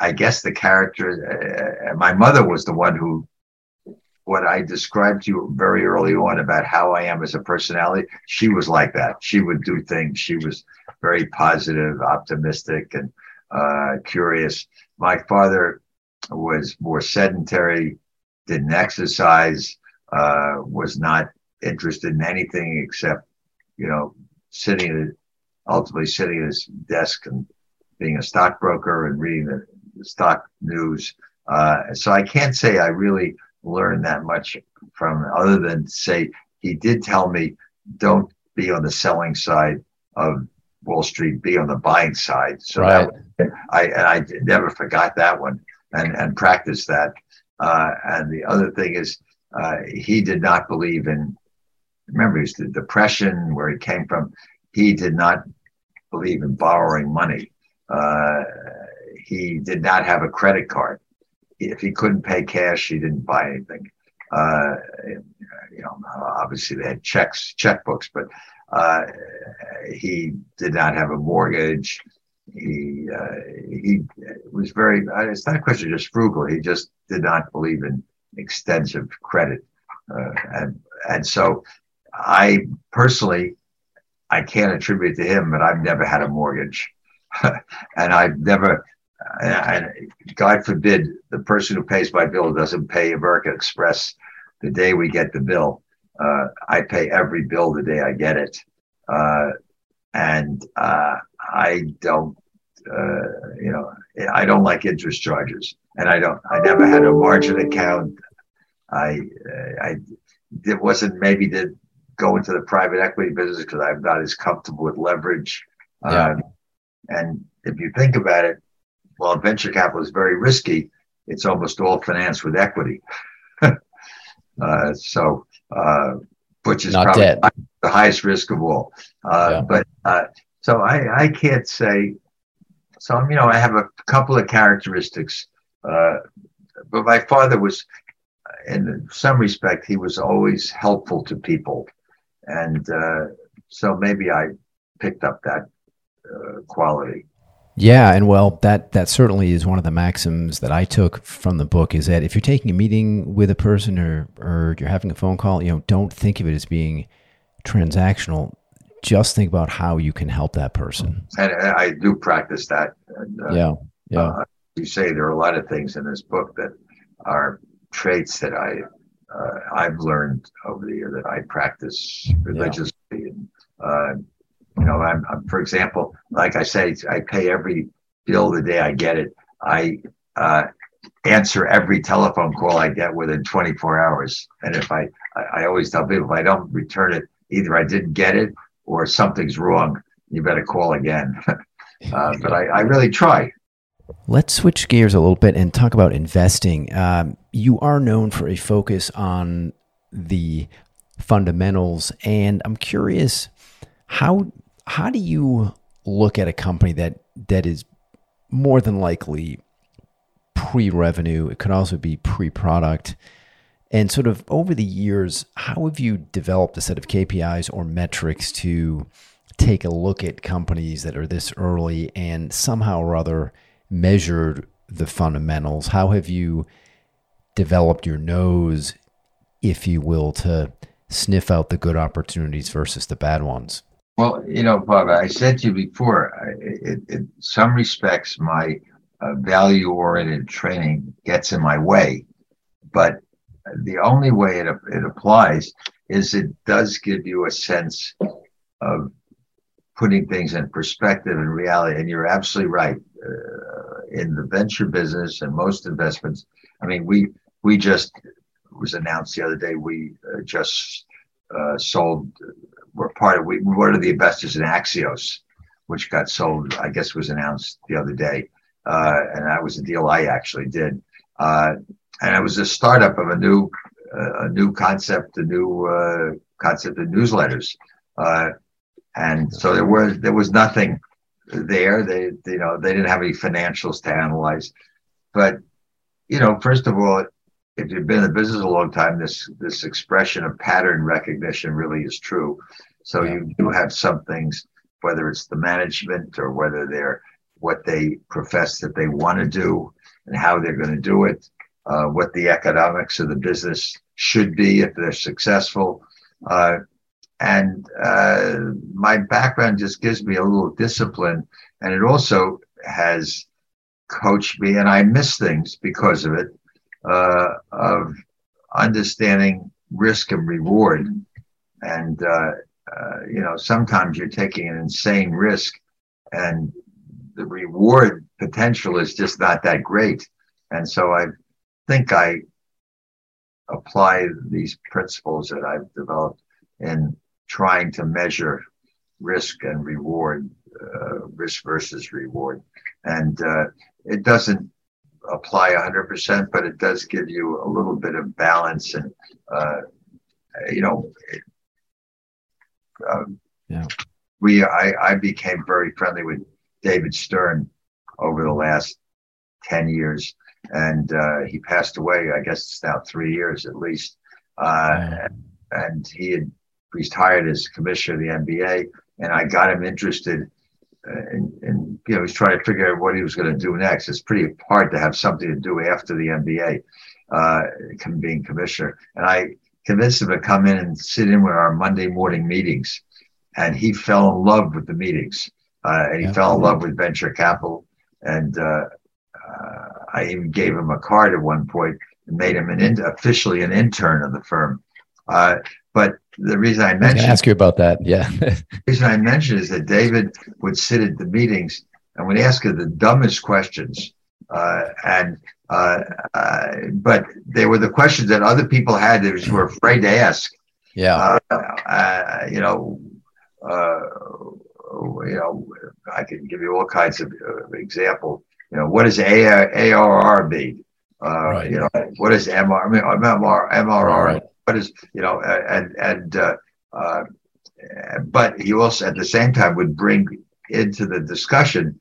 I guess the character, uh, my mother was the one who, what I described to you very early on about how I am as a personality, she was like that. She would do things. She was very positive, optimistic, and uh, curious. My father was more sedentary, didn't exercise, uh, was not interested in anything except, you know, sitting, ultimately sitting at his desk and being a stockbroker and reading the, the stock news. Uh, so I can't say I really learned that much from other than say he did tell me don't be on the selling side of Wall Street, be on the buying side. So Right. that I and I never forgot that one and and practiced that. Uh, and the other thing is uh, he did not believe in. Remember, it was the depression where he came from. He did not believe in borrowing money. Uh, he did not have a credit card. If he couldn't pay cash, he didn't buy anything. Uh, you know, obviously they had checks, checkbooks, but uh, he did not have a mortgage. He uh, he was very. uh, It's not a question of just frugal. He just did not believe in extensive credit, uh, and and so I personally I can't attribute to him, but I've never had a mortgage, and I've never. And God forbid the person who pays my bill doesn't pay American Express the day we get the bill. Uh, I pay every bill the day I get it. Uh, and uh, I don't, uh, you know, I don't like interest charges. And I don't, I never had a margin account. I, I, it wasn't maybe to go into the private equity business because I'm not as comfortable with leverage. Yeah. Um, and if you think about it, while venture capital is very risky, it's almost all financed with equity. uh, so, uh, which is Not probably debt. the highest risk of all. Uh, Yeah. But uh, so I, I can't say. So you know, I have a couple of characteristics. Uh, but my father was, in some respect, he was always helpful to people, and uh, so maybe I picked up that uh, quality. Yeah, and well, that that certainly is one of the maxims that I took from the book is that if you're taking a meeting with a person or or you're having a phone call, you know, don't think of it as being transactional. Just think about how you can help that person. And I do practice that. And, uh, Yeah, yeah, uh, you say there are a lot of things in this book that are traits that I uh, I've learned over the year that I practice religiously. And, uh, you know, I'm, I'm for example, like I say, I pay every bill the day I get it. I uh, answer every telephone call I get within 24 hours. And if I, I, I always tell people if I don't return it, either I didn't get it or something's wrong. You better call again. uh, but I, I really try. Let's switch gears a little bit and talk about investing. Um, you are known for a focus on the fundamentals, and I'm curious how how do you look at a company that that is more than likely pre-revenue? It could also be pre-product. And sort of over the years, how have you developed a set of KPIs or metrics to take a look at companies that are this early and somehow or other measured the fundamentals? How have you developed your nose, if you will, to sniff out the good opportunities versus the bad ones? Well, you know, Bob, I said to you before, in some respects, my uh, value oriented training gets in my way. But the only way it, it applies is it does give you a sense of putting things in perspective and reality. And you're absolutely right. Uh, in the venture business and most investments, I mean, we we just was announced the other day. We uh, just uh, sold. We're part of. We we're one of the investors in Axios, which got sold. I guess was announced the other day, uh, and that was a deal I actually did. Uh, and it was a startup of a new a new concept, a new uh, concept of newsletters. And so there was there was nothing there. They you know they didn't have any financials to analyze. But you know, first of all, if you've been in the business a long time, this this expression of pattern recognition really is true. So Yeah. you do have some things, whether it's the management or whether they're what they profess that they want to do and how they're going to do it, uh, what the economics of the business should be if they're successful. Uh, and uh, my background just gives me a little discipline, and it also has coached me, and I miss things because of it, uh, of understanding risk and reward. And uh, uh, you know, sometimes you're taking an insane risk, and the reward potential is just not that great. And so I think I apply these principles that I've developed in trying to measure risk and reward, uh, risk versus reward. And uh, it doesn't apply 100%, but it does give you a little bit of balance. And, uh, you know, um, Yeah. we, I, I became very friendly with David Stern over the last 10 years. And uh, he passed away, I guess it's now three years at least. Uh, Yeah. and he had retired as commissioner of the NBA, and I got him interested And, in, in you know, he's trying to figure out what he was going to do next. It's pretty hard to have something to do after the NBA, uh, being commissioner. And I convinced him to come in and sit in with our Monday morning meetings, and he fell in love with the meetings. Uh, and he Yeah. fell in love with venture capital, and uh, uh, I even gave him a card at one point and made him an in, officially an intern of the firm. Uh, but the reason I I mentioned to ask you about that. Yeah. the reason I mentioned is that David would sit at the meetings and would ask her the dumbest questions. Uh, and uh, uh, but they were the questions that other people had that were afraid to ask. yeah. Uh, uh, you know, uh, you know, I can give you all kinds of uh, example. You know, what does ARR be? Uh, Right. You know, what is MR, I mean, MR, MRR? Right. What is you know, and and uh, uh, but he also at the same time would bring into the discussion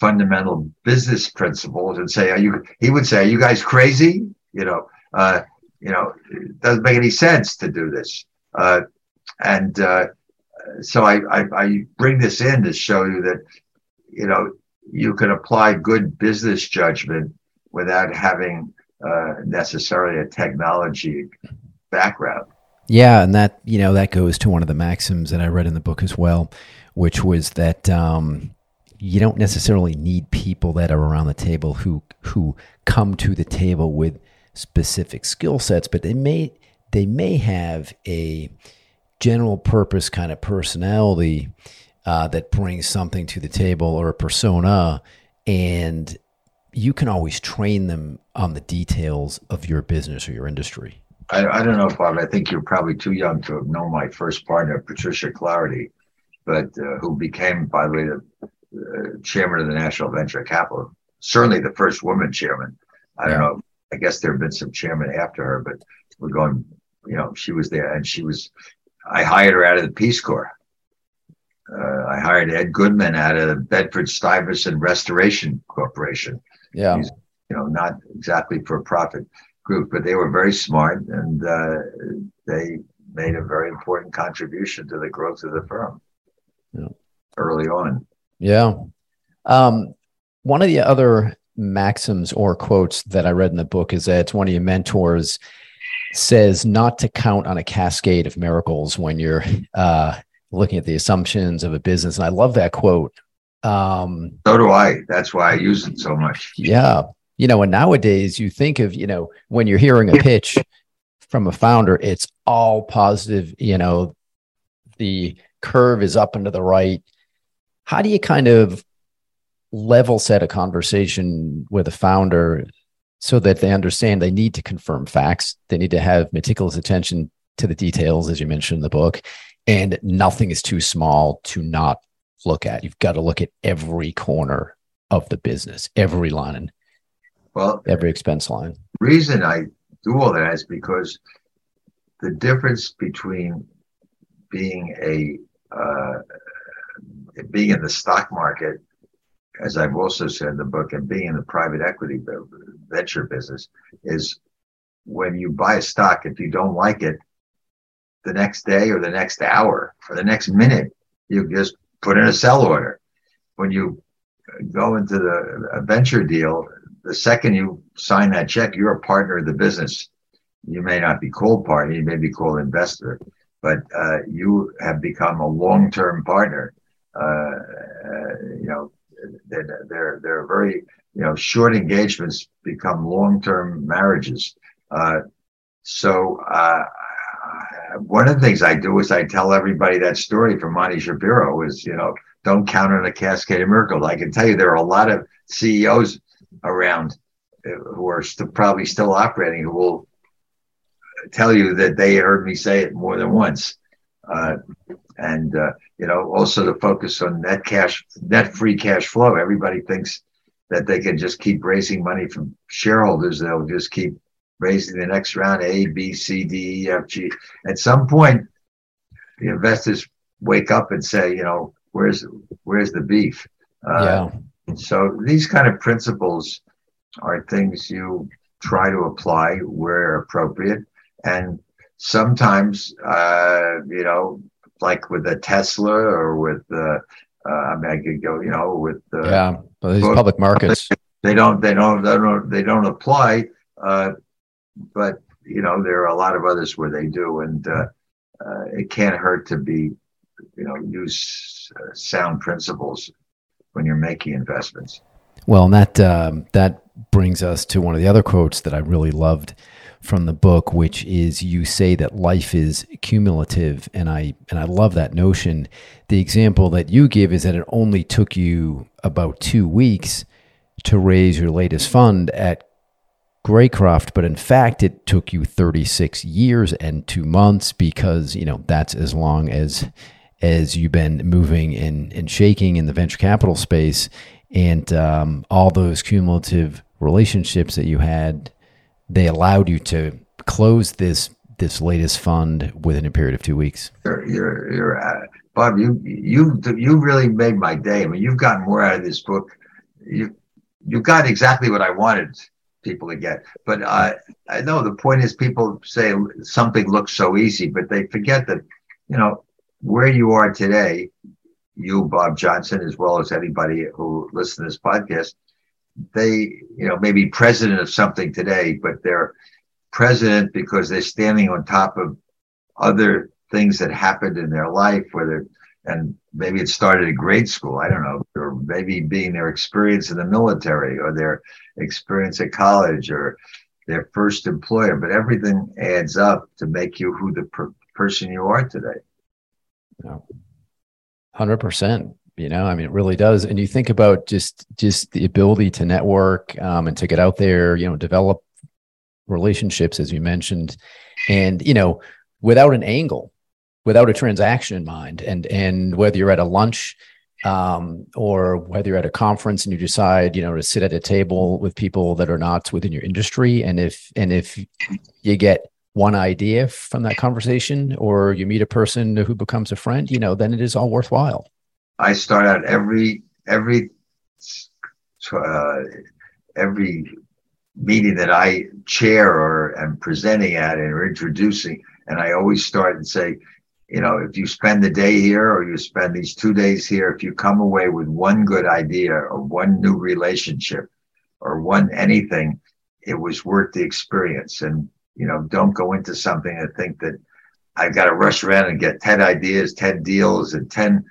fundamental business principles and say, "Are you?" He would say, "Are you guys crazy?" You know, uh, you know, it doesn't make any sense to do this. Uh, and uh, so I, I I bring this in to show you that you know you can apply good business judgment without having uh, necessarily a technology background. Yeah, and that you know that goes to one of the maxims that I read in the book as well, which was that um, you don't necessarily need people that are around the table who who come to the table with specific skill sets, but they may they may have a general purpose kind of personality uh, that brings something to the table or a persona, and you can always train them on the details of your business or your industry. I, I don't know, Bob. I think you're probably too young to have known my first partner, Patricia Cloherty, but uh, who became, by the way, the uh, chairman of the National Venture Capital. Certainly the first woman chairman. I don't know. I guess there have been some chairmen after her, but we're going. You know, she was there, and she was. I hired her out of the Peace Corps. Uh, I hired Ed Goodman out of the Bedford Stuyvesant Restoration Corporation Yeah. He's, you know, not exactly for profit group, but they were very smart and uh, they made a very important contribution to the growth of the firm Yeah. early on. Yeah. Um, one of the other maxims or quotes that I read in the book is that one of your mentors says not to count on a cascade of miracles when you're uh, looking at the assumptions of a business. And I love that quote. Um, So do I. That's why I use it so much. yeah. You know, and nowadays you think of, you know, when you're hearing a pitch from a founder, it's all positive, you know, the curve is up and to the right. How do you kind of level set a conversation with a founder so that they understand they need to confirm facts? They need to have meticulous attention to the details, as you mentioned in the book, and nothing is too small to not look at. You've got to look at every corner of the business, every line, Well, every expense line. reason I do all that is because the difference between being a uh, being in the stock market, as I've also said in the book, and being in the private equity venture business is when you buy a stock, if you don't like it, the next day or the next hour or the next minute, you just put in a sell order. When you go into the a venture deal, the second you sign that check, you're a partner of the business. You may not be called partner, you may be called investor, but uh, you have become a long-term partner. Uh, you know, they're, they're they're very you know short engagements become long-term marriages. Uh, so uh, one of the things I do is I tell everybody that story from Monty Shapiro is you know don't count on a cascade of miracles. I can tell you there are a lot of CEOs around uh, who are st- probably still operating who will tell you that they heard me say it more than once. Uh, and uh, you know, also to focus on net cash, net free cash flow. Everybody thinks that they can just keep raising money from shareholders. They'll just keep raising the next round A, B, C, D, E, F, G. At some point, the investors wake up and say, you know, where's where's the beef? Uh, yeah. So these kind of principles are things you try to apply where appropriate. And sometimes, uh, you know, like with a Tesla or with, uh, uh, I mean, I could go, you know, with, uh, yeah. Well, these public markets. they don't, they don't, they don't, they don't apply. Uh, but you know, there are a lot of others where they do, and uh, uh, it can't hurt to be, you know, use uh, sound principles when you're making investments. Well, and that um, that brings us to one of the other quotes that I really loved from the book, which is you say that life is cumulative, and I and I love that notion. The example that you give is that it only took you about two weeks to raise your latest fund at Greycroft, but in fact, it took you 36 years and two months because you know that's as long as as you've been moving and, and shaking in the venture capital space and um, all those cumulative relationships that you had they allowed you to close this this latest fund within a period of two weeks. You're, you're, you're bob you you you really made my day. I mean you've gotten more out of this book. You you got exactly what i wanted people to get. But uh, i know the point is people say something looks so easy but they forget that you know where you are today, you, Bob Johnson, as well as anybody who listens to this podcast, they, you know, may be president of something today, but they're president because they're standing on top of other things that happened in their life, whether and maybe it started at grade school, I don't know, or maybe being their experience in the military or their experience at college or their first employer, but everything adds up to make you who the per- person you are today. Hundred percent. You know, I mean, it really does. And you think about just just the ability to network um, and to get out there, you know, develop relationships, as you mentioned, and you know, without an angle, without a transaction in mind, and and whether you're at a lunch um, or whether you're at a conference and you decide, you know, to sit at a table with people that are not within your industry, and if and if you get one idea from that conversation or you meet a person who becomes a friend, you know, then it is all worthwhile. I start out every every uh, every meeting that I chair or am presenting at or introducing, and I always start and say, you know, if you spend the day here or you spend these two days here, if you come away with one good idea or one new relationship or one anything, it was worth the experience. And you know, don't go into something and think that I've got to rush around and get 10 ideas, 10 deals, and 10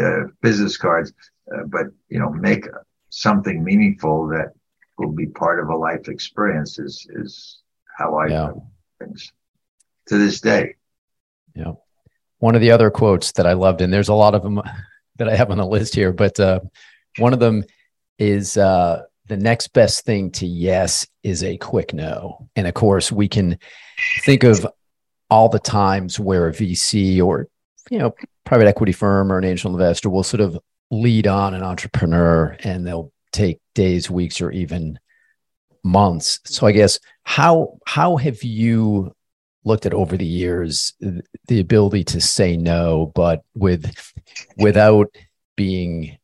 uh, business cards. Uh, but, you know, make something meaningful that will be part of a life experience is, is how I yeah. do things to this day. Yeah. One of the other quotes that I loved, and there's a lot of them that I have on the list here, but uh, one of them is uh, the next best thing to yes is a quick no. And of course, we can think of all the times where a VC or you know private equity firm or an angel investor will sort of lead on an entrepreneur and they'll take days, weeks, or even months. So I guess how how have you looked at over the years the ability to say no, but with without being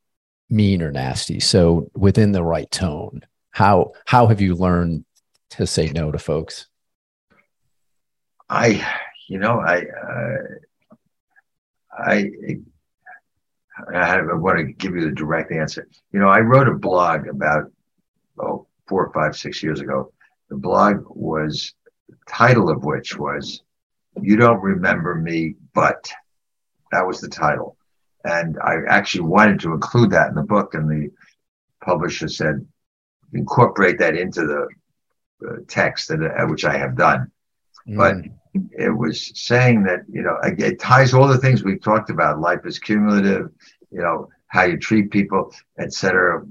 mean or nasty. So within the right tone. How how have you learned to say no to folks? I, you know, I, uh, I, I, I want to give you the direct answer. You know, I wrote a blog about oh four five six years ago. The blog was the title of which was "You Don't Remember Me, but." That was the title. And I actually wanted to include that in the book, and the publisher said, incorporate that into the uh, text, and, uh, which I have done. Mm. But it was saying that, you know, it ties all the things we've talked about. Life is cumulative, you know, how you treat people, etc.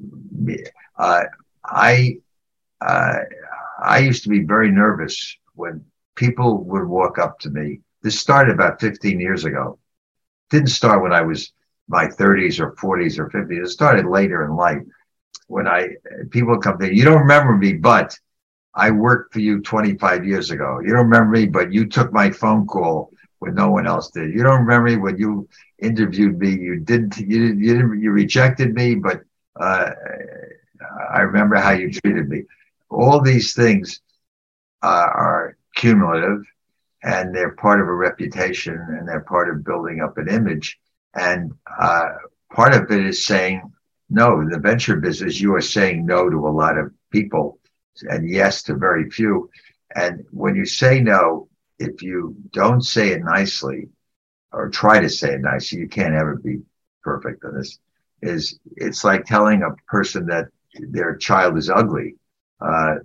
Uh, I, uh, I used to be very nervous when people would walk up to me. This started about 15 years ago. Didn't start when I was my 30s or 40s or 50s. It started later in life when I people come to you don't remember me, but I worked for you 25 years ago. You don't remember me, but you took my phone call when no one else did. You don't remember me when you interviewed me. You didn't. You didn't. You, didn't, you rejected me, but uh, I remember how you treated me. All these things uh, are cumulative, and they're part of a reputation, and they're part of building up an image. And uh, part of it is saying no. In the venture business, you are saying no to a lot of people and yes to very few. And when you say no, if you don't say it nicely or try to say it nicely, you can't ever be perfect on this. Is it's like telling a person that their child is ugly. Uh,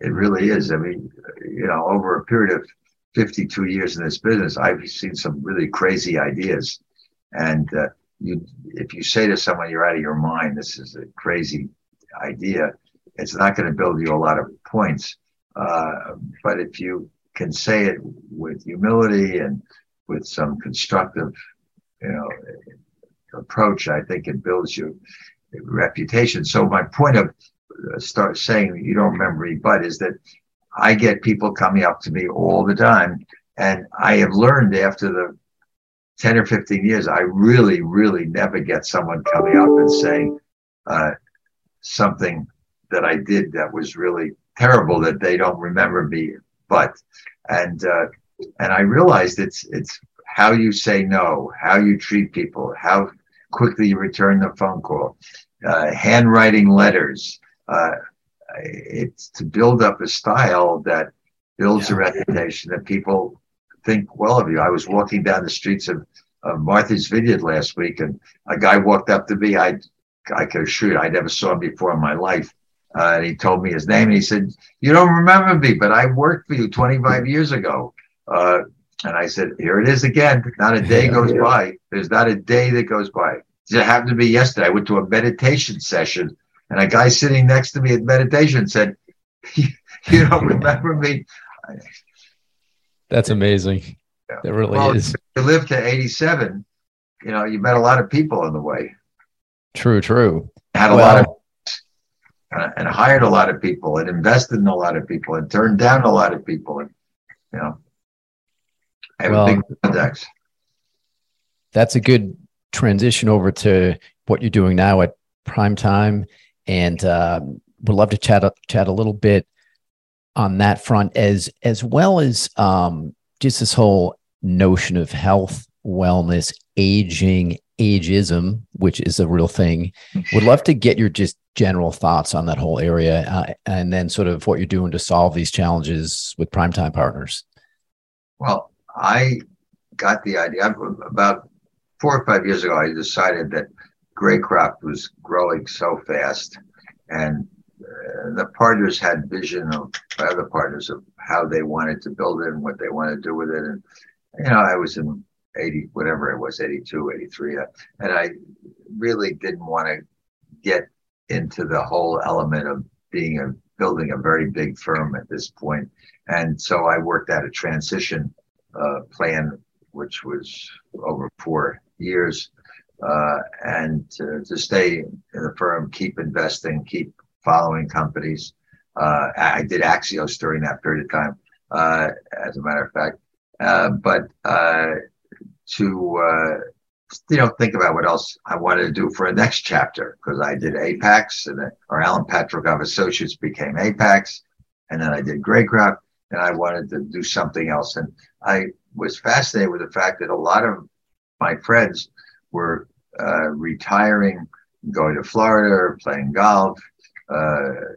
it really is. I mean, you know, over a period of 52 years in this business, I've seen some really crazy ideas. And uh, you, if you say to someone, you're out of your mind, this is a crazy idea, it's not going to build you a lot of points. Uh, but if you can say it with humility and with some constructive, you know, approach, I think it builds you reputation. So my point of uh, start saying you don't remember me, but is that I get people coming up to me all the time, and I have learned after the 10 or 15 years, I really, really never get someone coming up and saying uh, something that I did that was really terrible that they don't remember me. But and uh, and I realized it's it's how you say no, how you treat people, how quickly you return the phone call, uh, handwriting letters. Uh, it's to build up a style that builds yeah. a reputation that people think well of you. I was walking down the streets of, of Martha's Vineyard last week, and a guy walked up to me. I I could assure you, I never saw him before in my life. Uh, and he told me his name, and he said, "You don't remember me, but I worked for you 25 years ago." Uh, and I said, "Here it is again. Not a day goes by. There's not a day that goes by." It happened to me yesterday. I went to a meditation session, and a guy sitting next to me at meditation said, "You don't remember me." That's amazing. Yeah. It really well, is. You live to 87. You know, you met a lot of people on the way. True, true. Had a well, lot of uh, and hired a lot of people and invested in a lot of people and turned down a lot of people and you know I have well, a big index. That's a good transition over to what you're doing now at prime time and uh, would love to chat chat a little bit on that front as as well as um, just this whole notion of health wellness aging ageism which is a real thing. Would love to get your just general thoughts on that whole area uh, and then sort of what you're doing to solve these challenges with primetime partners. Well i got the idea. About four or five years ago i decided that Greycroft was growing so fast and the partners had vision of other partners of how they wanted to build it and what they wanted to do with it and you know i was in 80 whatever it was 82 83 uh, and i really didn't want to get into the whole element of being a building a very big firm at this point. And so I worked out a transition uh, plan, which was over four years, uh, and to, to, stay in the firm, keep investing, keep following companies. Uh, I did Axios during that period of time, uh, as a matter of fact. Uh, but uh, to you know, think about what else I wanted to do for a next chapter because I did Apax and or Alan Patricof Associates became Apax, and then I did Greycroft, and I wanted to do something else. And I was fascinated with the fact that a lot of my friends were uh, retiring, going to Florida, or playing golf, uh, uh, or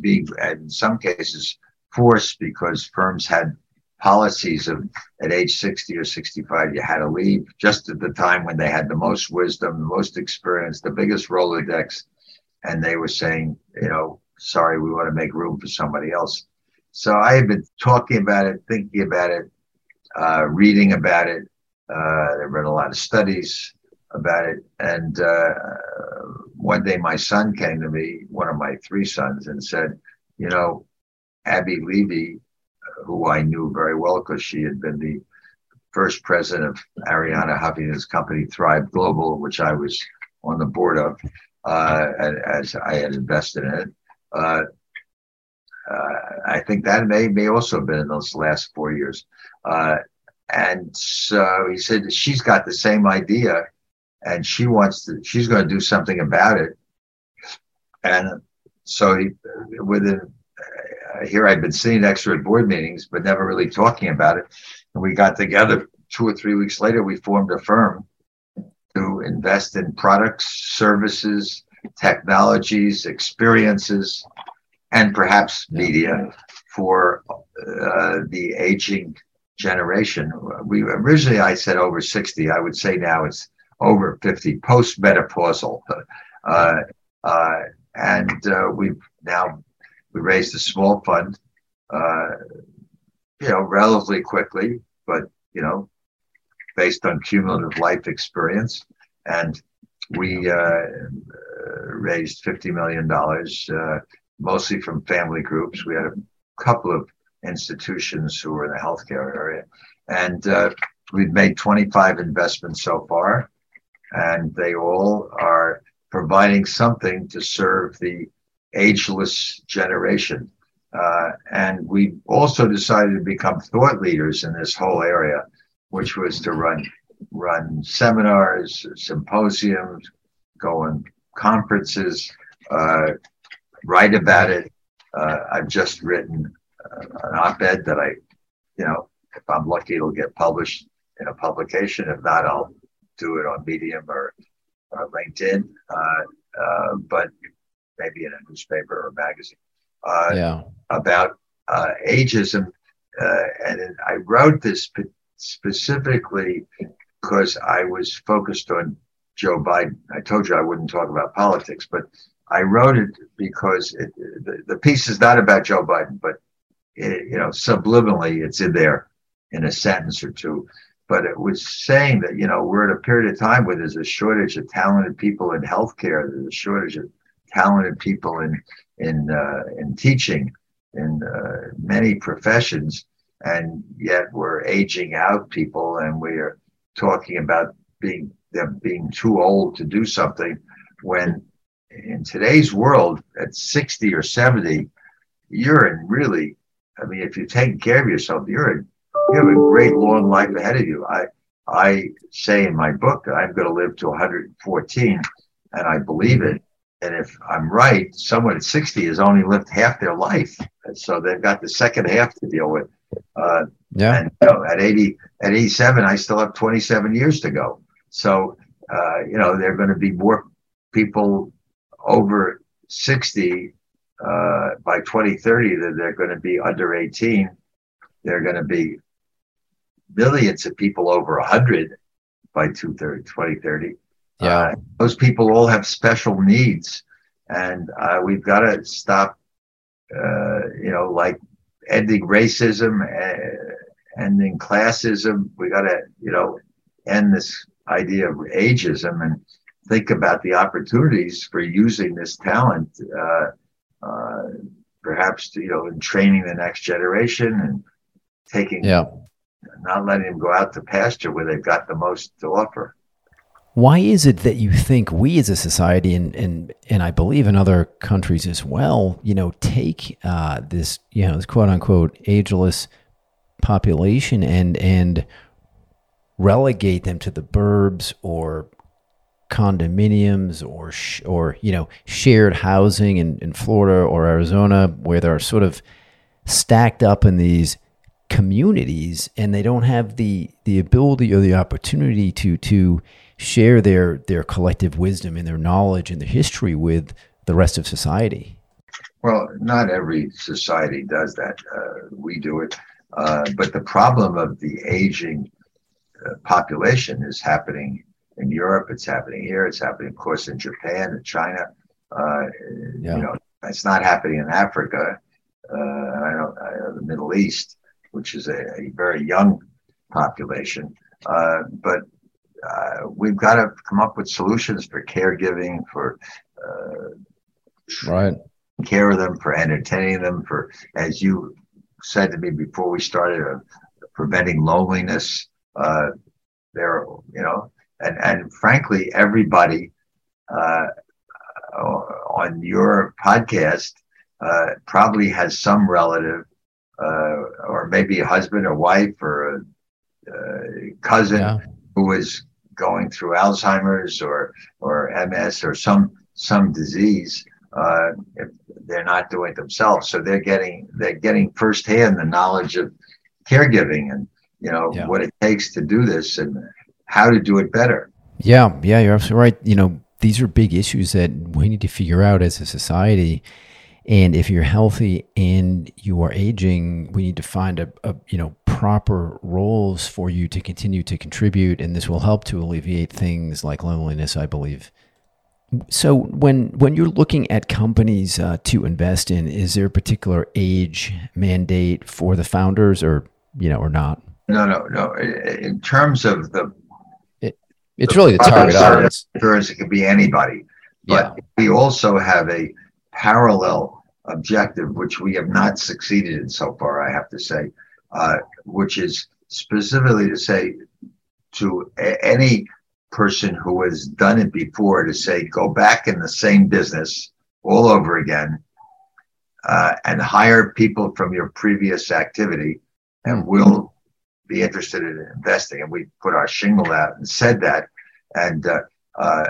being, in some cases, forced because firms had policies of at age 60 or 65 you had to leave just at the time when they had the most wisdom the most experience the biggest rolodex. And they were saying you know sorry we want to make room for somebody else. So i had been talking about it thinking about it uh, reading about it. Uh, i read a lot of studies about it. And uh, one day my son came to me one of my three sons and said you know abby levy who I knew very well because she had been the first president of Arianna Huffington's company, Thrive Global, which I was on the board of, uh, as I had invested in it. Uh, uh, I think that may may also have been in those last four years. Uh, and so he said she's got the same idea, and she wants to. She's going to do something about it. And so he, within here I'd been sitting next to at board meetings, but never really talking about it. And we got together two or three weeks later, we formed a firm to invest in products, services, technologies, experiences, and perhaps media for uh, the aging generation. We originally I said over 60. I would say now it's over 50, post menopausal. Uh, uh, and uh, we've now we raised a small fund, uh, you know, relatively quickly, but you know, based on cumulative life experience, and we uh, raised fifty million dollars, uh, mostly from family groups. We had a couple of institutions who were in the healthcare area, and we've made twenty five investments so far, and they all are providing something to serve the ageless generation. Uh, and we also decided to become thought leaders in this whole area, which was to run run seminars, symposiums, go on conferences, uh, write about it. Uh, I've just written uh, an op-ed that I, you know, if I'm lucky, it'll get published in a publication. If not, I'll do it on Medium or, or LinkedIn. Uh, uh, but maybe in a newspaper or a magazine. Uh, yeah. About ageism, and I wrote this specifically because I was focused on Joe Biden. I told you I wouldn't talk about politics, but I wrote it because it, the, the, piece is not about Joe Biden, but it, you know, subliminally it's in there in a sentence or two. But it was saying that you know we're at a period of time where there's a shortage of talented people in healthcare. There's a shortage of talented people in in uh, in teaching in uh, many professions, and yet we're aging out people, and we're talking about being them being too old to do something when in today's world at 60 or 70 you're in really i mean if you're taking care of yourself you're in you have a great long life ahead of you i i say in my book that i'm going to live to 114 and i believe it and if i'm right someone at 60 has only lived half their life and so they've got the second half to deal with uh, yeah. And you know, at 80, at 87, I still have 27 years to go. So, uh, you know, there are going to be more people over 60 uh, by 2030 than they're going to be under 18. They're going to be millions of people over 100 by 2030. Yeah. Uh, those people all have special needs. And uh, we've got to stop, uh, you know, like ending racism, uh, ending classism. We got to, you know, end this idea of ageism and think about the opportunities for using this talent, uh, uh, perhaps, to, you know, in training the next generation and taking, yeah. Not letting them go out to pasture where they've got the most to offer. Why is it that you think we as a society, and and and I believe in other countries as well, you know, take uh, this you know this quote unquote ageless population and and relegate them to the burbs or condominiums or sh- or you know shared housing in, in Florida or Arizona where they're sort of stacked up in these communities and they don't have the the ability or the opportunity to to share their their collective wisdom and their knowledge and their history with the rest of society? Well, not every society does that. Uh, we do it, uh, but the problem of the aging uh, population is happening in Europe. It's happening here. It's happening, of course, in Japan and China. Uh, yeah. You know, it's not happening in Africa. Uh, I know, I the Middle East, which is a, a very young population. Uh, but uh, we've got to come up with solutions for caregiving, for uh, right care of them, for entertaining them, for as you said to me before we started, uh, preventing loneliness. Uh, there, you know, and and frankly, everybody uh, on your podcast uh, probably has some relative, uh, or maybe a husband or wife or a, a cousin yeah. who is going through Alzheimer's or or MS or some some disease uh, if they're not doing it themselves. So they're getting they're getting firsthand the knowledge of caregiving and you know yeah. what it takes to do this and how to do it better. Yeah, yeah, you're absolutely right. You know, these are big issues that we need to figure out as a society. And if you're healthy and you are aging, we need to find a, a, you know proper roles for you to continue to contribute, and this will help to alleviate things like loneliness, I believe. So when when you're looking at companies uh, to invest in, is there a particular age mandate for the founders, or you know, or not? No, no, no. In terms of the, it, it's the really the target audience. It could be anybody, but yeah. we also have a parallel objective, which we have not succeeded in so far. I have to say, uh, which is specifically to say to a- any person who has done it before to say go back in the same business all over again uh, and hire people from your previous activity and we'll be interested in investing and we put our shingle out and said that and uh, uh,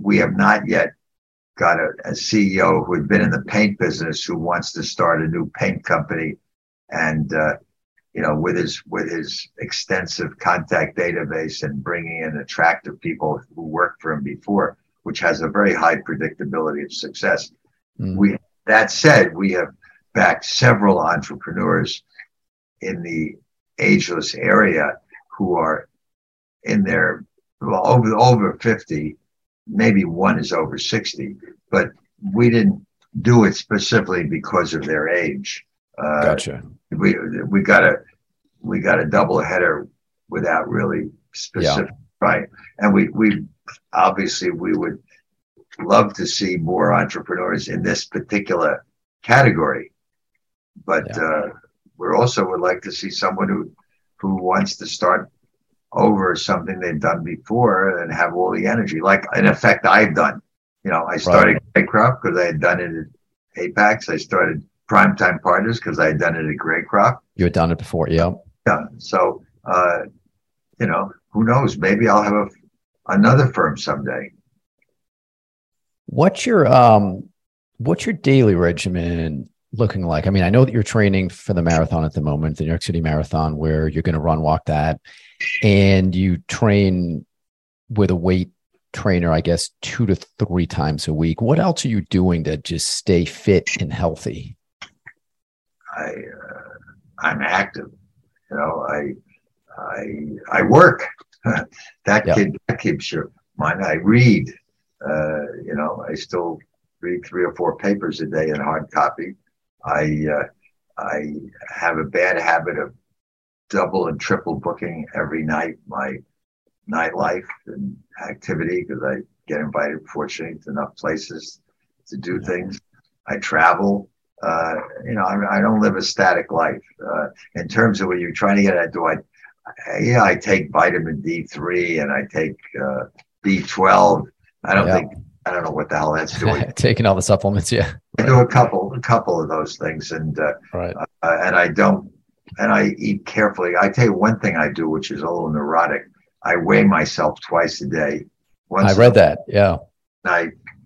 we have not yet got a, a, ceo who had been in the paint business who wants to start a new paint company and uh, you know, with his with his extensive contact database and bringing in attractive people who worked for him before, which has a very high predictability of success. Mm. We that said, we have backed several entrepreneurs in the ageless area who are in their well, over over 50 maybe one is over 60 but we didn't do it specifically because of their age uh, gotcha we we got a we got a double header without really specific yeah. right and we we obviously we would love to see more entrepreneurs in this particular category but yeah. uh, we also would like to see someone who who wants to start over something they've done before and have all the energy like in effect i've done you know i started right. Crop because i had done it at Apax i started primetime partners because I had done it at Greycroft. You had done it before, yeah. Yeah. So, uh, you know, who knows? Maybe I'll have a, another firm someday. What's your um, what's your daily regimen looking like? I mean, I know that you're training for the marathon at the moment, the New York City Marathon, where you're going to run walk that, and you train with a weight trainer, I guess, two to three times a week. What else are you doing to just stay fit and healthy? I uh, I'm active. You know, I I I work. that yeah. kid that keeps your mind. I read. Uh, you know, I still read three or four papers a day in hard copy. I uh, I have a bad habit of double and triple booking every night my nightlife and activity because I get invited, fortunately, to enough places to do things. I travel uh, you know, I, I, don't live a static life. Uh, in terms of what you're trying to get at, do I? Yeah, I take vitamin D3 and I take uh, B12. I don't yeah. think I don't know what the hell that's doing. Taking all the supplements, yeah. I do a couple, a couple of those things, and uh, right. Uh, and I don't, and I eat carefully. I tell you one thing I do, which is a little neurotic. I weigh myself twice a day. Once I read that, yeah. And I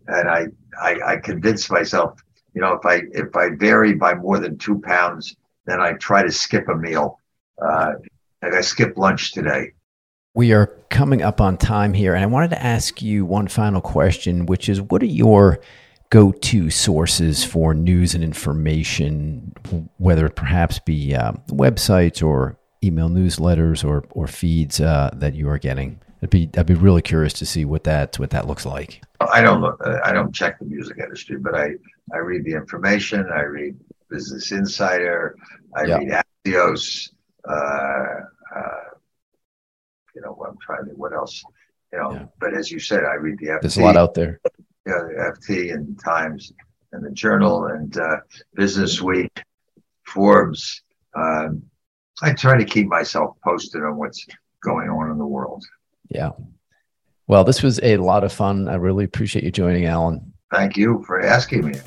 and I, I I convince myself you know, if I if I vary by more than two pounds, then I try to skip a meal. Uh, like I skipped lunch today. We are coming up on time here, and I wanted to ask you one final question, which is, what are your go-to sources for news and information, whether it perhaps be um, websites or email newsletters or or feeds uh, that you are getting? I'd be I'd be really curious to see what that what that looks like. I don't look. I don't check the music industry, but I I read the information. I read Business Insider. I yeah. read Axios. Uh, you know, I'm trying to. What else? You know, yeah. but as you said, I read the FT. There's a lot out there. Yeah, the FT and Times and the Journal and uh, Business Week, Forbes. Um, I try to keep myself posted on what's going on in the world. Yeah. Well, this was a lot of fun. I really appreciate you joining, Alan. Thank you for asking me.